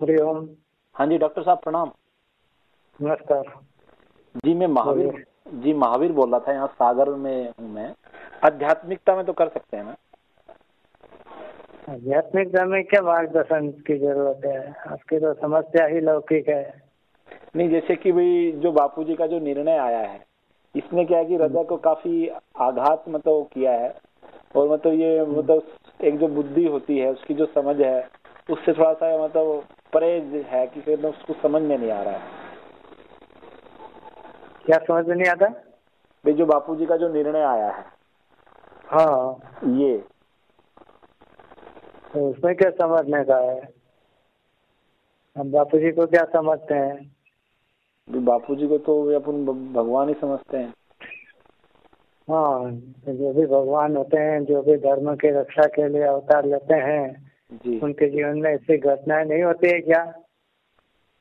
हरिओम हाँ जी डॉक्टर साहब प्रणाम। नमस्कार। जी मैं महावीर जी महावीर बोल रहा था यहाँ सागर में हूँ मैं। आध्यात्मिकता में तो कर सकते हैं ना? आध्यात्मिकता में क्या मार्गदर्शन की ज़रूरत है? आपकी तो समस्या ही लौकिक है। नहीं जैसे कि भाई जो बापूजी का जो निर्णय आया है इसने क्या है कि हृदय को काफ़ी आघात मतलब किया है और मतलब ये मतलब एक जो बुद्धि होती है उसकी जो समझ है उससे थोड़ा सा मतलब परहेज है कि एकदम उसको समझ में नहीं आ रहा है। क्या समझ में नहीं आता? भाई जो बापूजी का जो निर्णय आया है। हाँ। ये। तो उसमें क्या समझने का है? हम बापू जी को क्या समझते हैं? बापूजी को तो अपन भगवान ही समझते हैं। हाँ तो जो भी भगवान होते हैं जो भी धर्म के रक्षा के लिए अवतार लेते हैं जी। उनके जीवन में ऐसी घटनाएँ नहीं होती है क्या?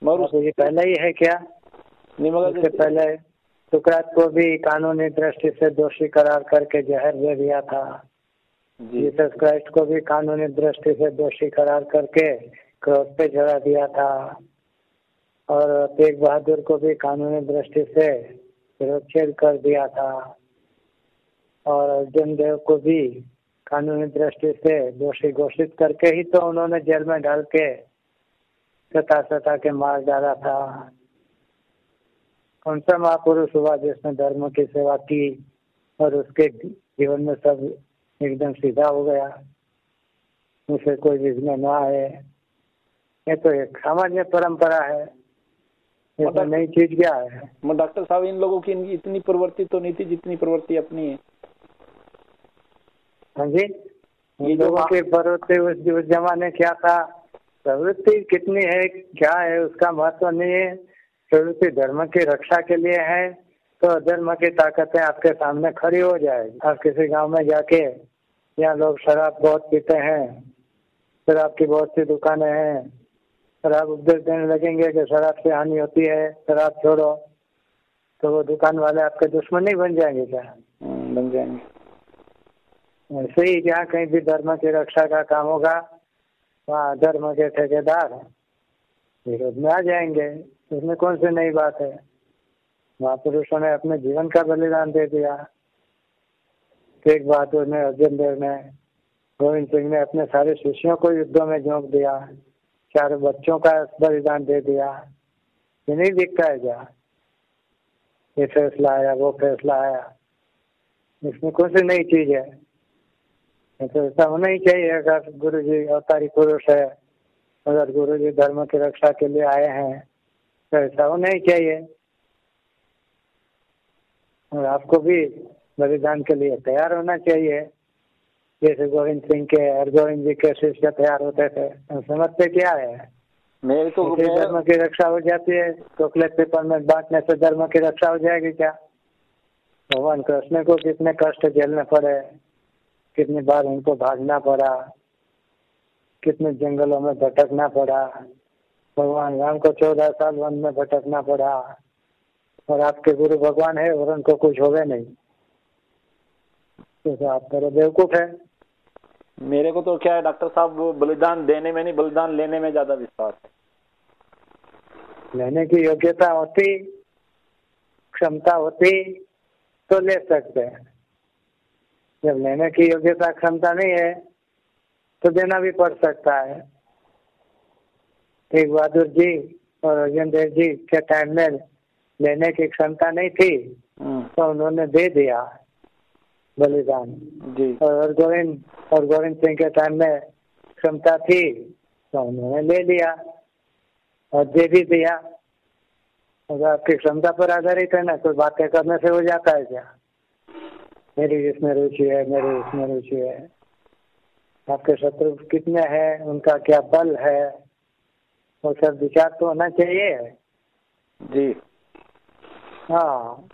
मगर बापू जी पहले ही है क्या? नहीं मगर उससे पहले सुकरात को भी कानूनी दृष्टि से दोषी करार करके जहर दे दिया था। जीसस क्राइस्ट को भी कानूनी दृष्टि से दोषी करार करके क्रॉस पे चढ़ा दिया था। और तेग बहादुर को भी कानूनी दृष्टि से शिरोच्छेद कर दिया था। और अर्जुन देव को भी कानूनी दृष्टि से दोषी घोषित करके ही तो उन्होंने जेल में डाल के सता सता के मार डाला था। कौन सा महापुरुष हुआ जिसने धर्म की सेवा की और उसके जीवन में सब एकदम सीधा हो गया? उसे कोई विघ्न न आए। ये तो एक सामान्य परंपरा है। ये तो नई चीज़ क्या है? डॉक्टर साहब इन लोगों की इनकी इतनी प्रवृत्ति तो नहीं थी जितनी प्रवृत्ति अपनी है। हाँ जी? इन लोगों की प्रवृत्ति उस जमाने क्या था? प्रवृत्ति कितनी है क्या है उसका महत्व नहीं है। प्रवृत्ति धर्म की रक्षा के लिए है तो धर्म की ताकतें आपके सामने खड़ी हो जाएगी आप किसी गाँव में जाके यहाँ लोग शराब बहुत पीते हैं शराब की बहुत सी दुकानें हैं शराब उपदेश देने लगेंगे कि शराब से हानि होती है शराब छोड़ो तो वो दुकान वाले आपके दुश्मन नहीं बन जाएँगे क्या? हम्म, बन जाएँगे। ऐसे ही जहाँ कहीं भी धर्म की रक्षा का काम होगा, वहाँ धर्म के ठेकेदार विरोध में आ जाएँगे। उसमें कौन सी नई बात है? महापुरुषों ने अपने जीवन का बलिदान दे दिया। तेग बहादुर ने अर्जुन देव ने, गोविंद सिंह ने अपने सारे शिष्यों को युद्धों में झोंक दिया। चार बच्चों का बलिदान दे दिया। ये नहीं दिखता है क्या ये फैसला आया, वो फैसला आया। इसमें कौन सी नई चीज़ है? तो ऐसा होना ही चाहिए अगर गुरु जी अवतारी पुरुष है अगर गुरु जी धर्म की रक्षा के लिए आए हैं तो ऐसा होना ही चाहिए। और आपको भी बलिदान के लिए तैयार होना चाहिए। जैसे गोविंद सिंह के हरगोविंद जी के शिष्य तैयार होते थे हम समझते क्या है? मेरे तो इससे मैं- धर्म की रक्षा हो जाती है चॉकलेट पेपर में बांटने से धर्म की रक्षा हो जाएगी क्या? भगवान कृष्ण को कितने कष्ट झेलने पड़े। कितनी बार उनको भागना पड़ा कितने जंगलों में भटकना पड़ा भगवान राम को चौदह साल वन में भटकना पड़ा और आपके गुरु भगवान है और उनको कुछ होवे नहीं। तो आप तो बेवकूफ़ है। मेरे को तो क्या है डॉक्टर साहब वो बलिदान देने में नहीं बलिदान लेने में ज़्यादा विश्वास है। लेने की योग्यता होती क्षमता होती तो ले सकते हैं। जब लेने की योग्यता क्षमता नहीं है तो देना भी पड़ सकता है। तेग बहादुर जी और अर्जुन देव जी के टाइम में लेने की क्षमता नहीं थी हम्म, तो उन्होंने दे दिया बलिदान। जी। और गोविंद और गोविंद सिंह के टाइम में क्षमता थी तो उन्होंने ले लिया और दे भी दिया। अगर आपकी क्षमता पर आधारित है ना कोई बातें करने से हो जाता है क्या? मेरी इसमें रुचि है मेरी इसमें रुचि है। आपके शत्रु कितने हैं उनका क्या बल है वो सब विचार तो होना चाहिए। जी। हाँ।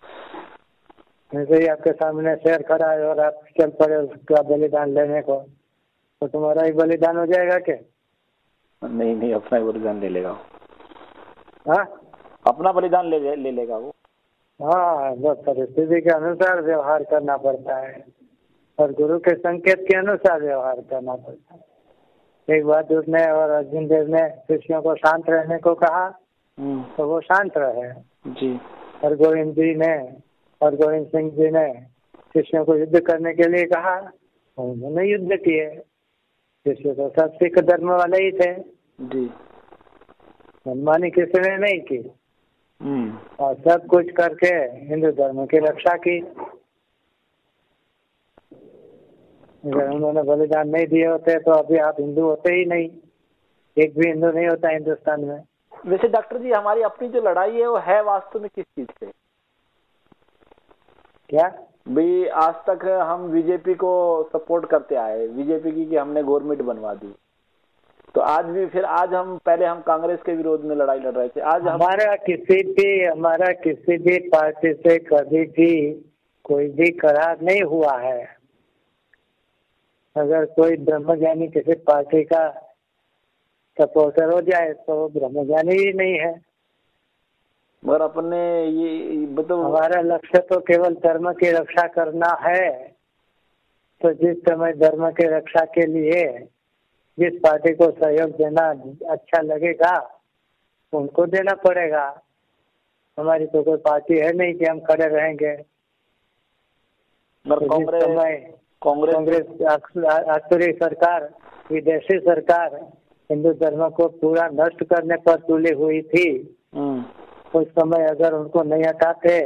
ऐसे ही आपके सामने शेर खड़ा है और आप चल पड़े उसका बलिदान लेने को तो तुम्हारा ही बलिदान हो जाएगा क्या? नहीं नहीं अपना ही बलिदान ले लेगा हाँ? अपना बलिदान ले ले लेगा वो। हाँ बस परिस्थिति के अनुसार व्यवहार करना पड़ता है। और गुरु के संकेत के अनुसार व्यवहार करना पड़ता है। एक बहादुर ने और अर्जुन देव ने शिष्यों को शांत रहने को कहा हम्म, तो वो शांत रहे। जी। और गोविंद जी ने और गोविंद सिंह जी ने शिष्यों को युद्ध करने के लिए कहा उन्होंने युद्ध किए। शिष्य तो सब सिख धर्म वाले ही थे। जी। मनमानी किसी ने नहीं की। और सब कुछ करके हिंदू धर्म की रक्षा की। अगर उन्होंने बलिदान नहीं दिए होते तो अभी आप हिंदू होते ही नहीं। एक भी हिंदू नहीं होता हिंदुस्तान में। वैसे डॉक्टर जी हमारी अपनी जो लड़ाई है वो है वास्तव में किस चीज़ से क्या? भाई आज तक हम बीजेपी को सपोर्ट करते आए। बीजेपी की कि हमने गवर्नमेंट बनवा दी। तो आज भी फिर आज हम पहले हम कांग्रेस के विरोध में लड़ाई लड़ रहे थे। आज हमारा हम किसी भी हमारा किसी भी पार्टी से कभी भी कोई भी करार नहीं हुआ है। अगर कोई ब्रह्मज्ञानी किसी पार्टी का सपोर्टर हो जाए तो वो ब्रह्मज्ञानी ही नहीं है। मगर अपन ने ये मतलब हमारा लक्ष्य तो केवल धर्म की रक्षा करना है। तो जिस समय धर्म की रक्षा के लिए जिस पार्टी को सहयोग देना अच्छा लगेगा उनको देना पड़ेगा। हमारी तो कोई पार्टी है नहीं कि हम खड़े रहेंगे। तो कांग्रेस कांग्रेस कांग्रेस सरकार विदेशी सरकार हिंदू धर्म को पूरा नष्ट करने पर तुली हुई थी हम्म, उस समय अगर उनको नहीं हटाते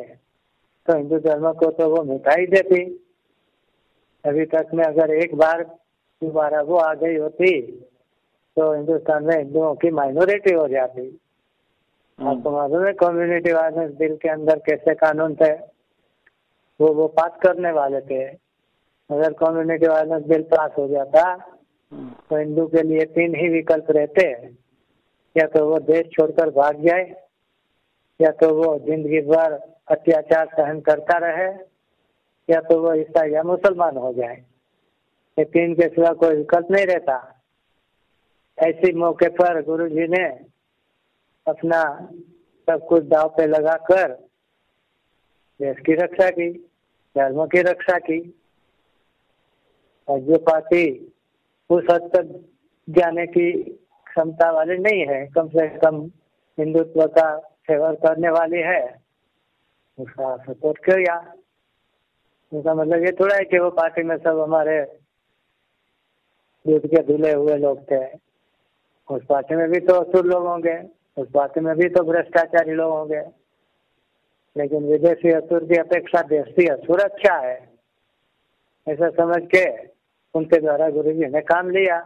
तो हिंदू धर्म को तो वो मिटाई देती। अभी तक में अगर एक बार दोबारा वो आ गई होती तो हिंदुस्तान में हिंदुओं की माइनॉरिटी हो जाती। हम्म, आपको मालूम है कम्युनिटी वायलेंस बिल के अंदर कैसे कानून थे? वो वो पास करने वाले थे। अगर कम्युनिटी वायलेंस बिल पास हो जाता हम्म, तो हिंदू के लिए तीन ही विकल्प रहते। या तो वो देश छोड़कर भाग जाए या तो वो ज़िंदगी भर अत्याचार सहन करता रहे या तो वो ईसाई या मुसलमान हो जाए। ये तीन के सिवा कोई विकल्प नहीं रहता। ऐसे मौके पर गुरु जी ने अपना सब कुछ दाव पे लगाकर देश की रक्षा की, धर्म की रक्षा की। और जो पार्टी उस हद तक जाने की क्षमता वाली नहीं है, कम से कम हिंदुत्व का फेवर करने वाली है, उसका सपोर्ट किया। उसका मतलब ये थोड़ा है कि वो पार्टी में सब हमारे दूध के धुले हुए लोग थे। उस पार्टी में भी तो असुर लोग होंगे। उस पार्टी में भी तो भ्रष्टाचारी लोग होंगे। लेकिन विदेशी असुर की अपेक्षा देशी असुर अच्छा है। ऐसा समझ के उनके द्वारा गुरु जी ने काम लिया।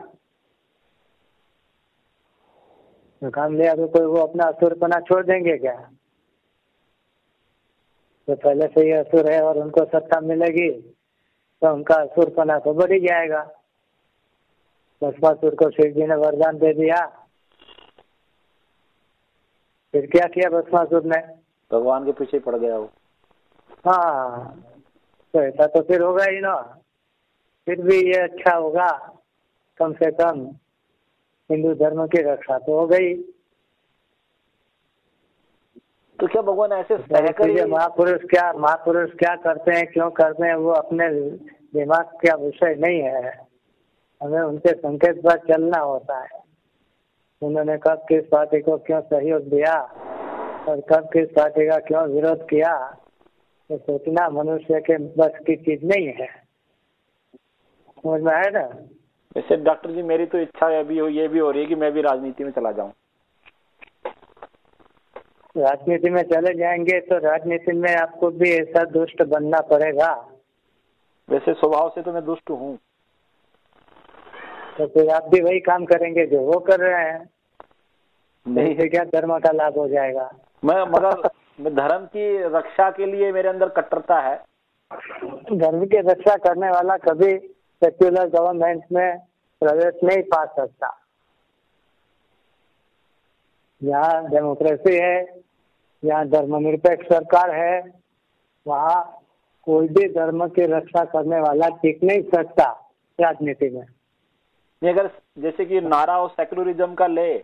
तो काम लिया तो कोई वो अपना असुरपना छोड़ देंगे क्या? तो पहले से ही असुर है और उनको सत्ता मिलेगी तो उनका असुरपना तो बढ़ ही जाएगा। भस्मासुर को शिव जी ने वरदान दे दिया। फिर क्या किया भस्मासुर ने? भगवान के पीछे पड़ गया वो। हाँ तो ऐसा तो फिर होगा ही ना। फिर भी ये अच्छा होगा कम से कम हिंदू धर्म की रक्षा तो हो गई। तो क्या भगवान ऐसे सहकर महापुरुष क्या महापुरुष क्या करते हैं क्यों करते हैं वो अपने दिमाग का विषय नहीं है। हमें उनके संकेत पर चलना होता है। उन्होंने कब किस पार्टी को क्यों सहयोग दिया और कब किस पार्टी का क्यों विरोध किया ये सोचना मनुष्य के बस की चीज़ नहीं है। समझ में आया ना? वैसे डॉक्टर जी मेरी तो इच्छा अभी ये भी हो रही है कि मैं भी राजनीति में चला जाऊँ। राजनीति में चले जाएँगे तो राजनीति में आपको भी ऐसा दुष्ट बनना पड़ेगा। वैसे स्वभाव से तो मैं दुष्ट हूँ। तो फिर आप भी वही काम करेंगे जो वो कर रहे हैं। नहीं। इससे क्या धर्म का लाभ हो जाएगा? मैं मगर मैं धर्म की रक्षा के लिए मेरे अंदर कट्टरता है। धर्म की रक्षा करने वाला कभी सेक्युलर गवर्नमेंट में प्रवेश नहीं पा सकता। यहाँ डेमोक्रेसी है यहाँ धर्मनिरपेक्ष सरकार है वहाँ कोई भी धर्म की रक्षा करने वाला टिक नहीं सकता राजनीति में। नहीं अगर जैसे कि नारा और सेकुलरिज्म का ले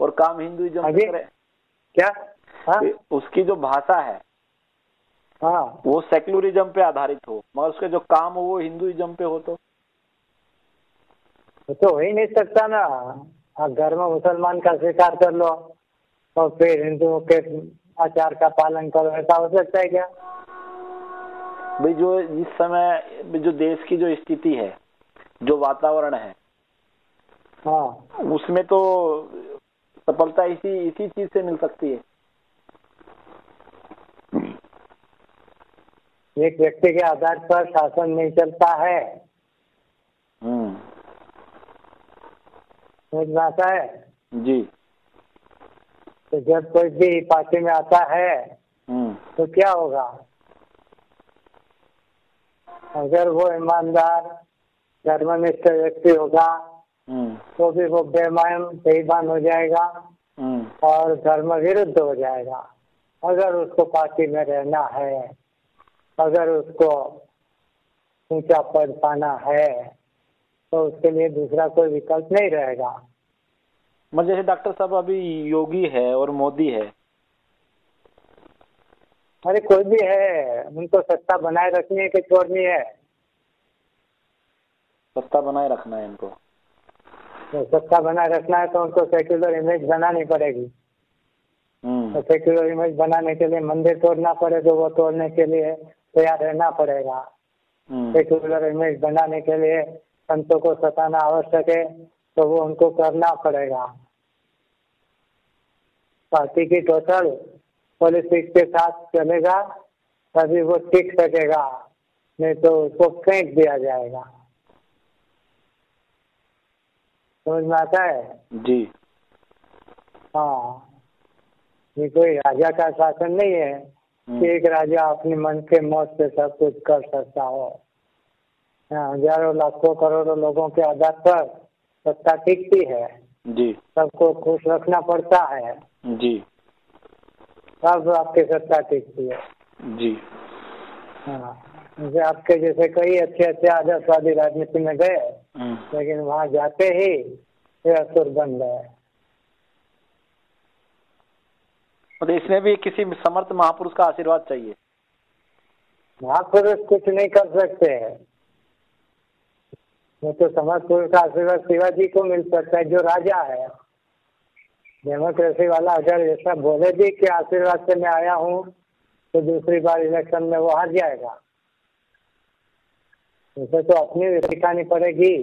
और काम हिंदुइज्म? करे। क्या? हाँ? उसकी जो भाषा है हाँ। वो सेकुलरिज्म पे आधारित हो मगर उसका जो काम हो वो हिंदुइज्म पे हो तो। तो हो ही नहीं सकता ना। आप घर में मुसलमान का स्वीकार कर लो और फिर हिंदुओं के आचार का पालन करो ऐसा हो सकता है क्या? भाई जो इस समय जो देश की जो स्थिति है जो वातावरण है हाँ। उसमें तो सफलता इसी इसी चीज़ से मिल सकती है। एक व्यक्ति के आधार पर शासन नहीं चलता है। हम्म। समझ में आता है? जी। तो जब कोई भी पार्टी में आता है हम्म। तो क्या होगा? अगर वो ईमानदार धर्मनिष्ठ व्यक्ति होगा तो भी वो बेमान बेईमान हो जाएगा हम्म। और धर्म विरुद्ध हो जाएगा। अगर उसको पार्टी में रहना है अगर उसको ऊँचा पद पाना है तो उसके लिए दूसरा कोई विकल्प नहीं रहेगा। मतलब जैसे डॉक्टर साहब अभी योगी है और मोदी है। अरे कोई भी है उनको सत्ता बनाए रखनी है कि छोड़नी है? सत्ता बनाए रखना है इनको। तो सत्ता बनाए रखना है तो उनको सेक्युलर इमेज बनानी पड़ेगी। हम्म। तो सेक्युलर इमेज बनाने के लिए मंदिर तोड़ना पड़े तो वो तोड़ने के लिए तैयार रहना पड़ेगा। हम्म। सेक्युलर इमेज बनाने के लिए संतों को सताना आवश्यक है तो वो उनको करना पड़ेगा। पार्टी की टोटल पॉलिटिक्स के साथ चलेगा तभी वो टिक सकेगा नहीं तो उसको फेंक दिया जाएगा। समझ में आता है? जी। हाँ। ये कोई राजा का शासन नहीं है हम्म, कि एक राजा अपने मन के मौत से सब कुछ कर सकता हो। हाँ, हज़ारों लाखों करोड़ों लोगों के आधार पर सत्ता टिकती है। जी। सबको खुश रखना पड़ता है। जी। तब आपकी सत्ता टिकती है। जी। हाँ। जैसे आपके जैसे कई अच्छे अच्छे आजादवादी राजनीति में गए हम्म, लेकिन वहाँ जाते ही वे असुर बन गए मतलब इसमें भी किसी समर्थ महापुरुष का आशीर्वाद चाहिए? महापुरुष कुछ नहीं कर सकते वो तो समाज पुरुष का आशीर्वाद शिवाजी को मिल सकता है जो राजा है। डेमोक्रेसी वाला अगर ऐसा बोले भी कि आशीर्वाद से मैं आया हूँ तो दूसरी बार इलेक्शन में वो हार जाएगा। उसे तो अपनी भी दिखानी पड़ेगी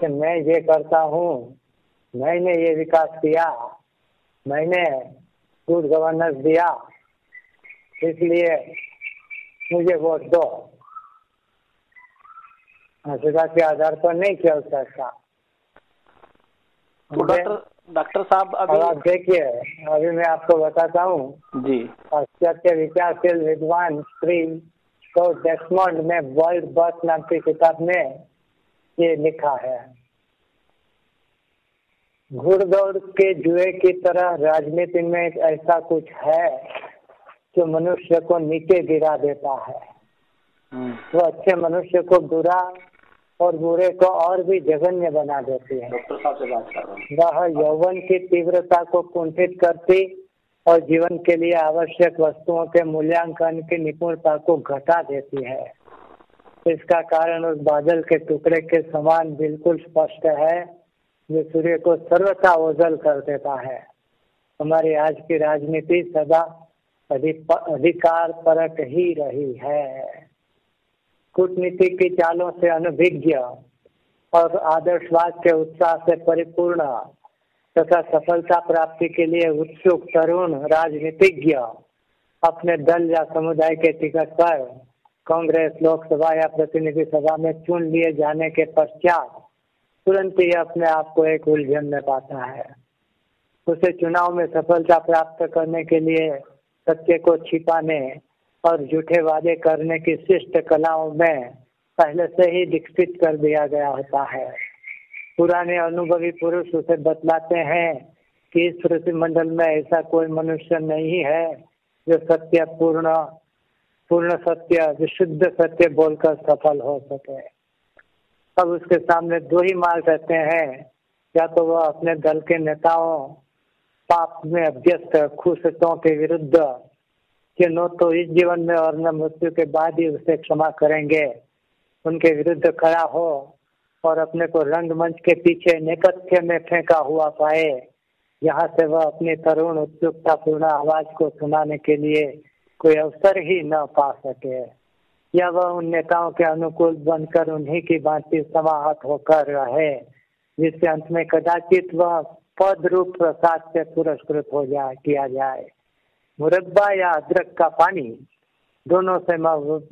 कि मैं ये करता हूँ मैंने ये विकास किया मैंने गुड गवर्नेंस दिया इसलिए मुझे वोट दो। आशीर्वाद के आधार पर नहीं चल सकता। तो डॉक्टर डॉक्टर साहब अब आप देखिए अभी मैं आपको बताता हूँ। जी। पाश्चात्य विचारशील विद्वान श्री को डेस्मोंड ने वर्ल्ड बर्थ नाम की किताब में ये लिखा है। घुड़दौड़ के जुए की तरह राजनीति में ऐसा कुछ है जो मनुष्य को नीचे गिरा देता है। हम्म, वो अच्छे मनुष्य को बुरा और बुरे को और भी जघन्य बना देती है। डॉक्टर साहब से बात कर रहा वह यौवन की तीव्रता को कुंठित करती और जीवन के लिए आवश्यक वस्तुओं के मूल्यांकन की निपुणता को घटा देती है। इसका कारण उस बादल के टुकड़े के समान बिल्कुल स्पष्ट है, जो सूर्य को सर्वथा ओझल कर देता है। हमारी आज की राजनीति सदा अधिक अधिकार परक ही रही है। कूटनीति की चालों से अनभिज्ञ और आदर्शवाद के उत्साह से परिपूर्ण तथा सफलता प्राप्ति के लिए उत्सुक तरुण राजनीतिज्ञ अपने दल या समुदाय के टिकट पर कांग्रेस लोकसभा या प्रतिनिधि सभा में चुन लिए जाने के पश्चात तुरंत ही अपने आप को एक उलझन में पाता है। उसे चुनाव में सफलता प्राप्त करने के लिए सत्य को छिपाने और झूठे वादे करने की शिष्ट कलाओं में पहले से ही विकसित कर दिया गया होता है। पुराने अनुभवी पुरुष उसे बतलाते हैं कि इस पृथ्वी मंडल में ऐसा कोई मनुष्य नहीं है जो सत्य पूर्ण पूर्ण सत्य, विशुद्ध सत्य बोलकर सफल हो सके। अब उसके सामने दो ही मार्ग रहते हैं। या तो वह अपने दल के नेताओं, पाप में अभ्यस्त खुशतों के विरुद्ध, कि न तो इस जीवन में और न मृत्यु के बाद ही उसे क्षमा करेंगे, उनके विरुद्ध खड़ा हो और अपने को रंगमंच के पीछे नेपथ्य में फेंका हुआ पाए। यहाँ से वह अपनी तरुण उत्सुकता पूर्ण आवाज़ को सुनाने के लिए कोई अवसर ही न पा सके। या वह उन नेताओं के अनुकूल बनकर उन्हीं की भांति समाहत होकर रहे, जिससे अंत में कदाचित वह पद रूप प्रसाद से पुरस्कृत हो जाए किया जाए। मुरब्बा या अदरक का पानी, दोनों से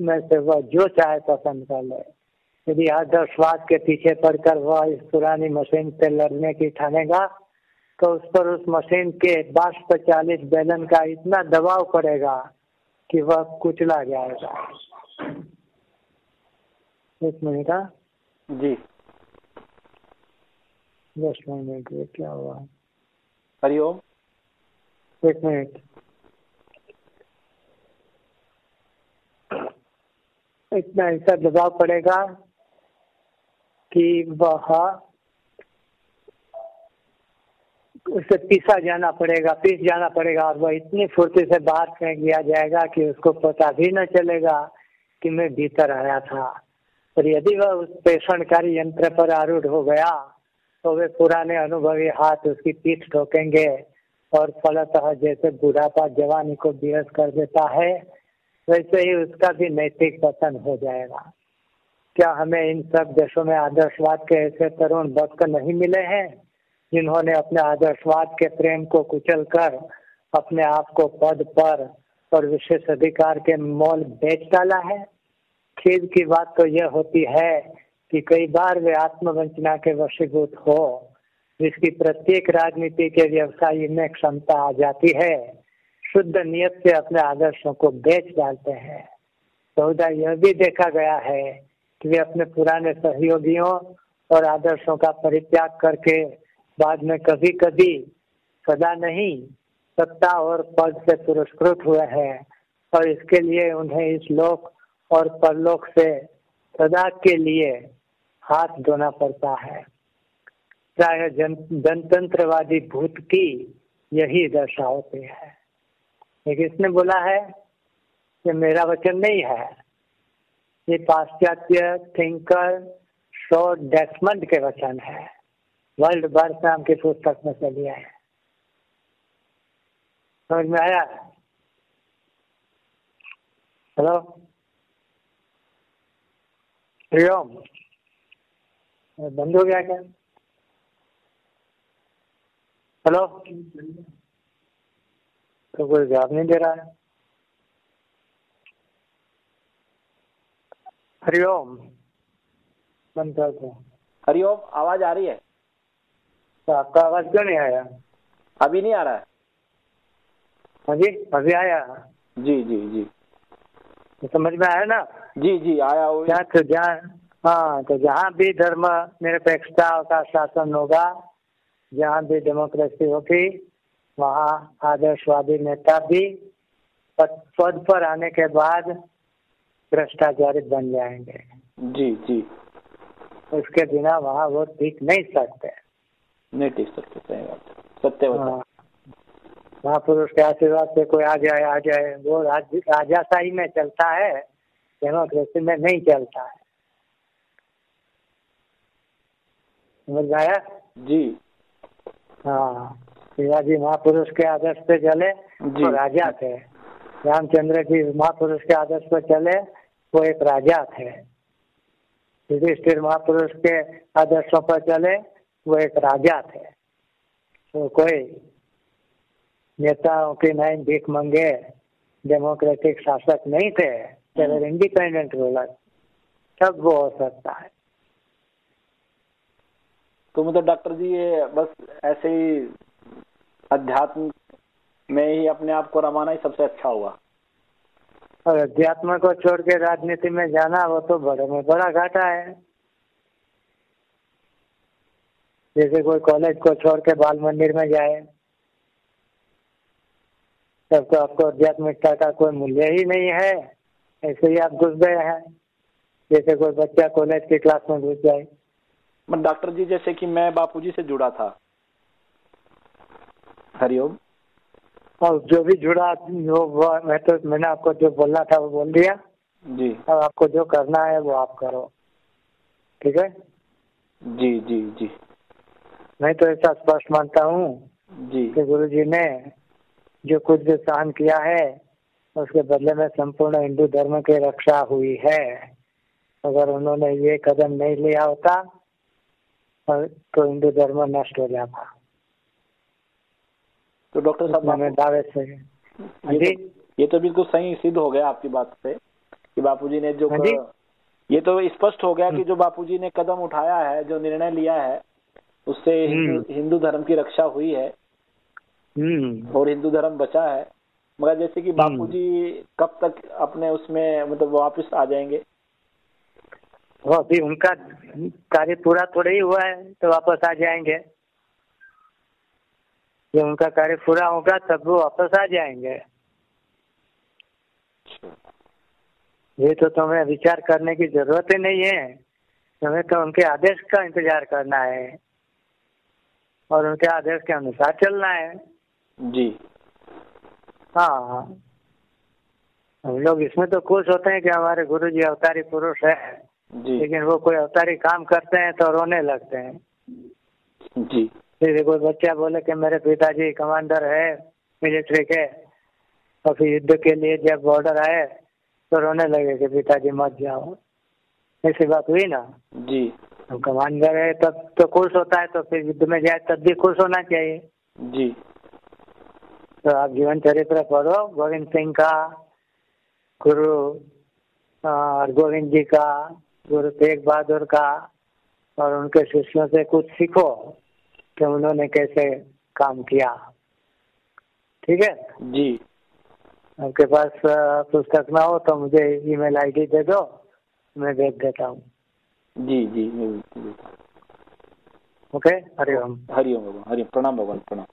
में से वह जो चाहे पसंद कर ले। यदि आदर्शवाद के पीछे पड़कर वह इस पुरानी मशीन से लड़ने की ठानेगा तो उस पर उस मशीन के बाष्प चालित बैलन का इतना दबाव पड़ेगा कि वह कुचला जाएगा। एक मिनट हाँ? जी। दस मिनट ये क्या हुआ? हरिओम एक मिनट। इतना ऐसा दबाव पड़ेगा कि वह उसे पीसा जाना पड़ेगा, पीस जाना पड़ेगा और वह इतनी फुर्ती से बाहर फेंक दिया जाएगा कि उसको पता भी न चलेगा कि मैं भीतर आया था। और यदि वह उस पेषणकारी यंत्र पर आरूढ़ हो गया तो वे पुराने अनुभवी हाथ उसकी पीठ ठोकेंगे और फलतः जैसे बुढ़ापा जवानी को विरस कर देता है, वैसे ही उसका भी नैतिक पतन हो जाएगा। क्या हमें इन सब देशों में आदर्शवाद के ऐसे तरुण भक्त नहीं मिले हैं, जिन्होंने अपने आदर्शवाद के प्रेम को कुचल कर अपने आप को पद पर और विशेष अधिकार के मोल बेच डाला है? खेद की बात तो यह होती है कि कई बार वे आत्मवंचना के वशीभूत हो, जिसकी प्रत्येक राजनीति के व्यवसायी में क्षमता आ जाती है, शुद्ध नियत से अपने आदर्शों को बेच डालते हैं। बहुधा यह भी देखा गया है वे अपने पुराने सहयोगियों और आदर्शों का परित्याग करके बाद में कभी कभी सदा नहीं, सत्ता और पद से पुरस्कृत हुए हैं और इसके लिए उन्हें इस लोक और परलोक से सदा के लिए हाथ धोना पड़ता है। प्राय जन, जनतंत्रवादी भूत की यही दशा होती है। लेकिन इसने बोला है कि मेरा वचन नहीं है। ये पाश्चात्य थिंकर शो डेस्मंड के वचन है। वर्ल्ड बर्थ नाम की पुस्तक में से लिया है। समझ में आया? हेलो हरिओम बंद हो गया क्या? हेलो तो कोई जवाब नहीं दे रहा है। हरिओम बंद हरिओम आवाज़ आ रही है? तो आपका आवाज़ क्यों नहीं आया? अभी नहीं आ रहा है। हाँ जी अभी आया। जी जी जी। तो समझ में आया ना? जी जी आया क्या तो जहाँ हाँ तो जहाँ भी धर्म निरपेक्षता का शासन होगा जहाँ भी डेमोक्रेसी होगी वहाँ आदर्शवादी नेता भी पद पर आने के बाद भ्रष्टाचारित बन जाएँगे। जी जी। उसके बिना वहाँ वो टिक नहीं सकते। नहीं टिक सकते सही बात सत्य बता हाँ। महापुरुष के आशीर्वाद से कोई आ जाए आ जाए। वो राज राजाशाही में चलता है डेमोक्रेसी में नहीं चलता है। समझ आया? जी। हाँ। शिवाजी महापुरुष के आदर्श पे चले जी। वो राजा थे। रामचंद्र जी महापुरुष के आदर्श पर चले वो एक राजा थे युधिष्ठिर महापुरुष के आदर्शों पर चले वो एक राजा थे तो कोई नेताओं के नहीं भीख मंगे डेमोक्रेटिक शासक नहीं थे केवल इंडिपेंडेंट रूलर तब वो हो सकता है। तो मतलब डॉक्टर जी ये बस ऐसे ही अध्यात्म में ही अपने आप को रमाना ही सबसे अच्छा हुआ। अध्यात्म को छोड़ के राजनीति में जाना, वो तो बड़े में बड़ा घाटा है। जैसे कोई कॉलेज को छोड़ के बाल मंदिर में जाए, तब तो आपको आध्यात्मिकता का कोई मूल्य ही नहीं है। ऐसे ही आप घुस गए हैं। जैसे कोई बच्चा कॉलेज की क्लास में घुस जाए। डॉक्टर जी, जैसे कि मैं बापूजी से जुड़ा था। हरिओम। और जो भी जुड़ा जो वो मैं तो मैंने आपको जो बोलना था वो बोल दिया। जी। अब आपको जो करना है वो आप करो। ठीक है? जी जी जी। मैं तो ऐसा स्पष्ट मानता हूँ जी। कि गुरु जी ने जो कुछ भी सहन किया है उसके बदले में संपूर्ण हिंदू धर्म की रक्षा हुई है। अगर उन्होंने ये कदम नहीं लिया होता तो हिंदू धर्म नष्ट हो जाता। तो डॉक्टर साहब से हाँ ये तो, ये तो बिल्कुल सही सिद्ध हो गया आपकी बात से कि बापूजी ने जो हाँ ये तो स्पष्ट हो गया कि जो बापूजी ने कदम उठाया है जो निर्णय लिया है उससे हिंदू, हम्म। धर्म की रक्षा हुई है। हम्म। और हिंदू धर्म बचा है। मगर जैसे कि बापूजी कब तक अपने उसमें मतलब वापस आ जाएँगे? वो अभी उनका कार्य पूरा थोड़ा ही हुआ है तो वापस आ जाएँगे। जब उनका कार्य पूरा होगा तब वो वापस आ जाएँगे। ये तो तुम्हें विचार करने की ज़रूरत ही नहीं है। तुम्हें तो उनके आदेश का इंतज़ार करना है और उनके आदेश के अनुसार चलना है। जी। हाँ हम लोग इसमें तो खुश होते हैं कि हमारे गुरु जी अवतारी पुरुष है। जी। लेकिन वो कोई अवतारी काम करते हैं तो रोने लगते हैं। जी। जैसे कोई बच्चा बोले कि मेरे पिताजी कमांडर है मिलिट्री के और फिर युद्ध के लिए जब बॉर्डर आए तो रोने लगे कि पिताजी मत जाओ। ऐसी बात हुई ना? जी। हम कमांडर है तब तो खुश होता है तो फिर युद्ध में जाए तब भी खुश होना चाहिए। जी। तो आप जीवन चरित्र पढ़ो गोविंद सिंह का गुरु अ, गोविंद जी का गुरु तेग बहादुर का और उनके शिष्यों से कुछ सीखो। कि उन्होंने कैसे काम किया। ठीक है? जी। आपके पास पुस्तक ना हो तो मुझे ईमेल आईडी दे दो मैं भेज देता हूँ। जी जी ओके? हरिओम। हरिओम भगवान हरिओम प्रणाम भगवान प्रणाम।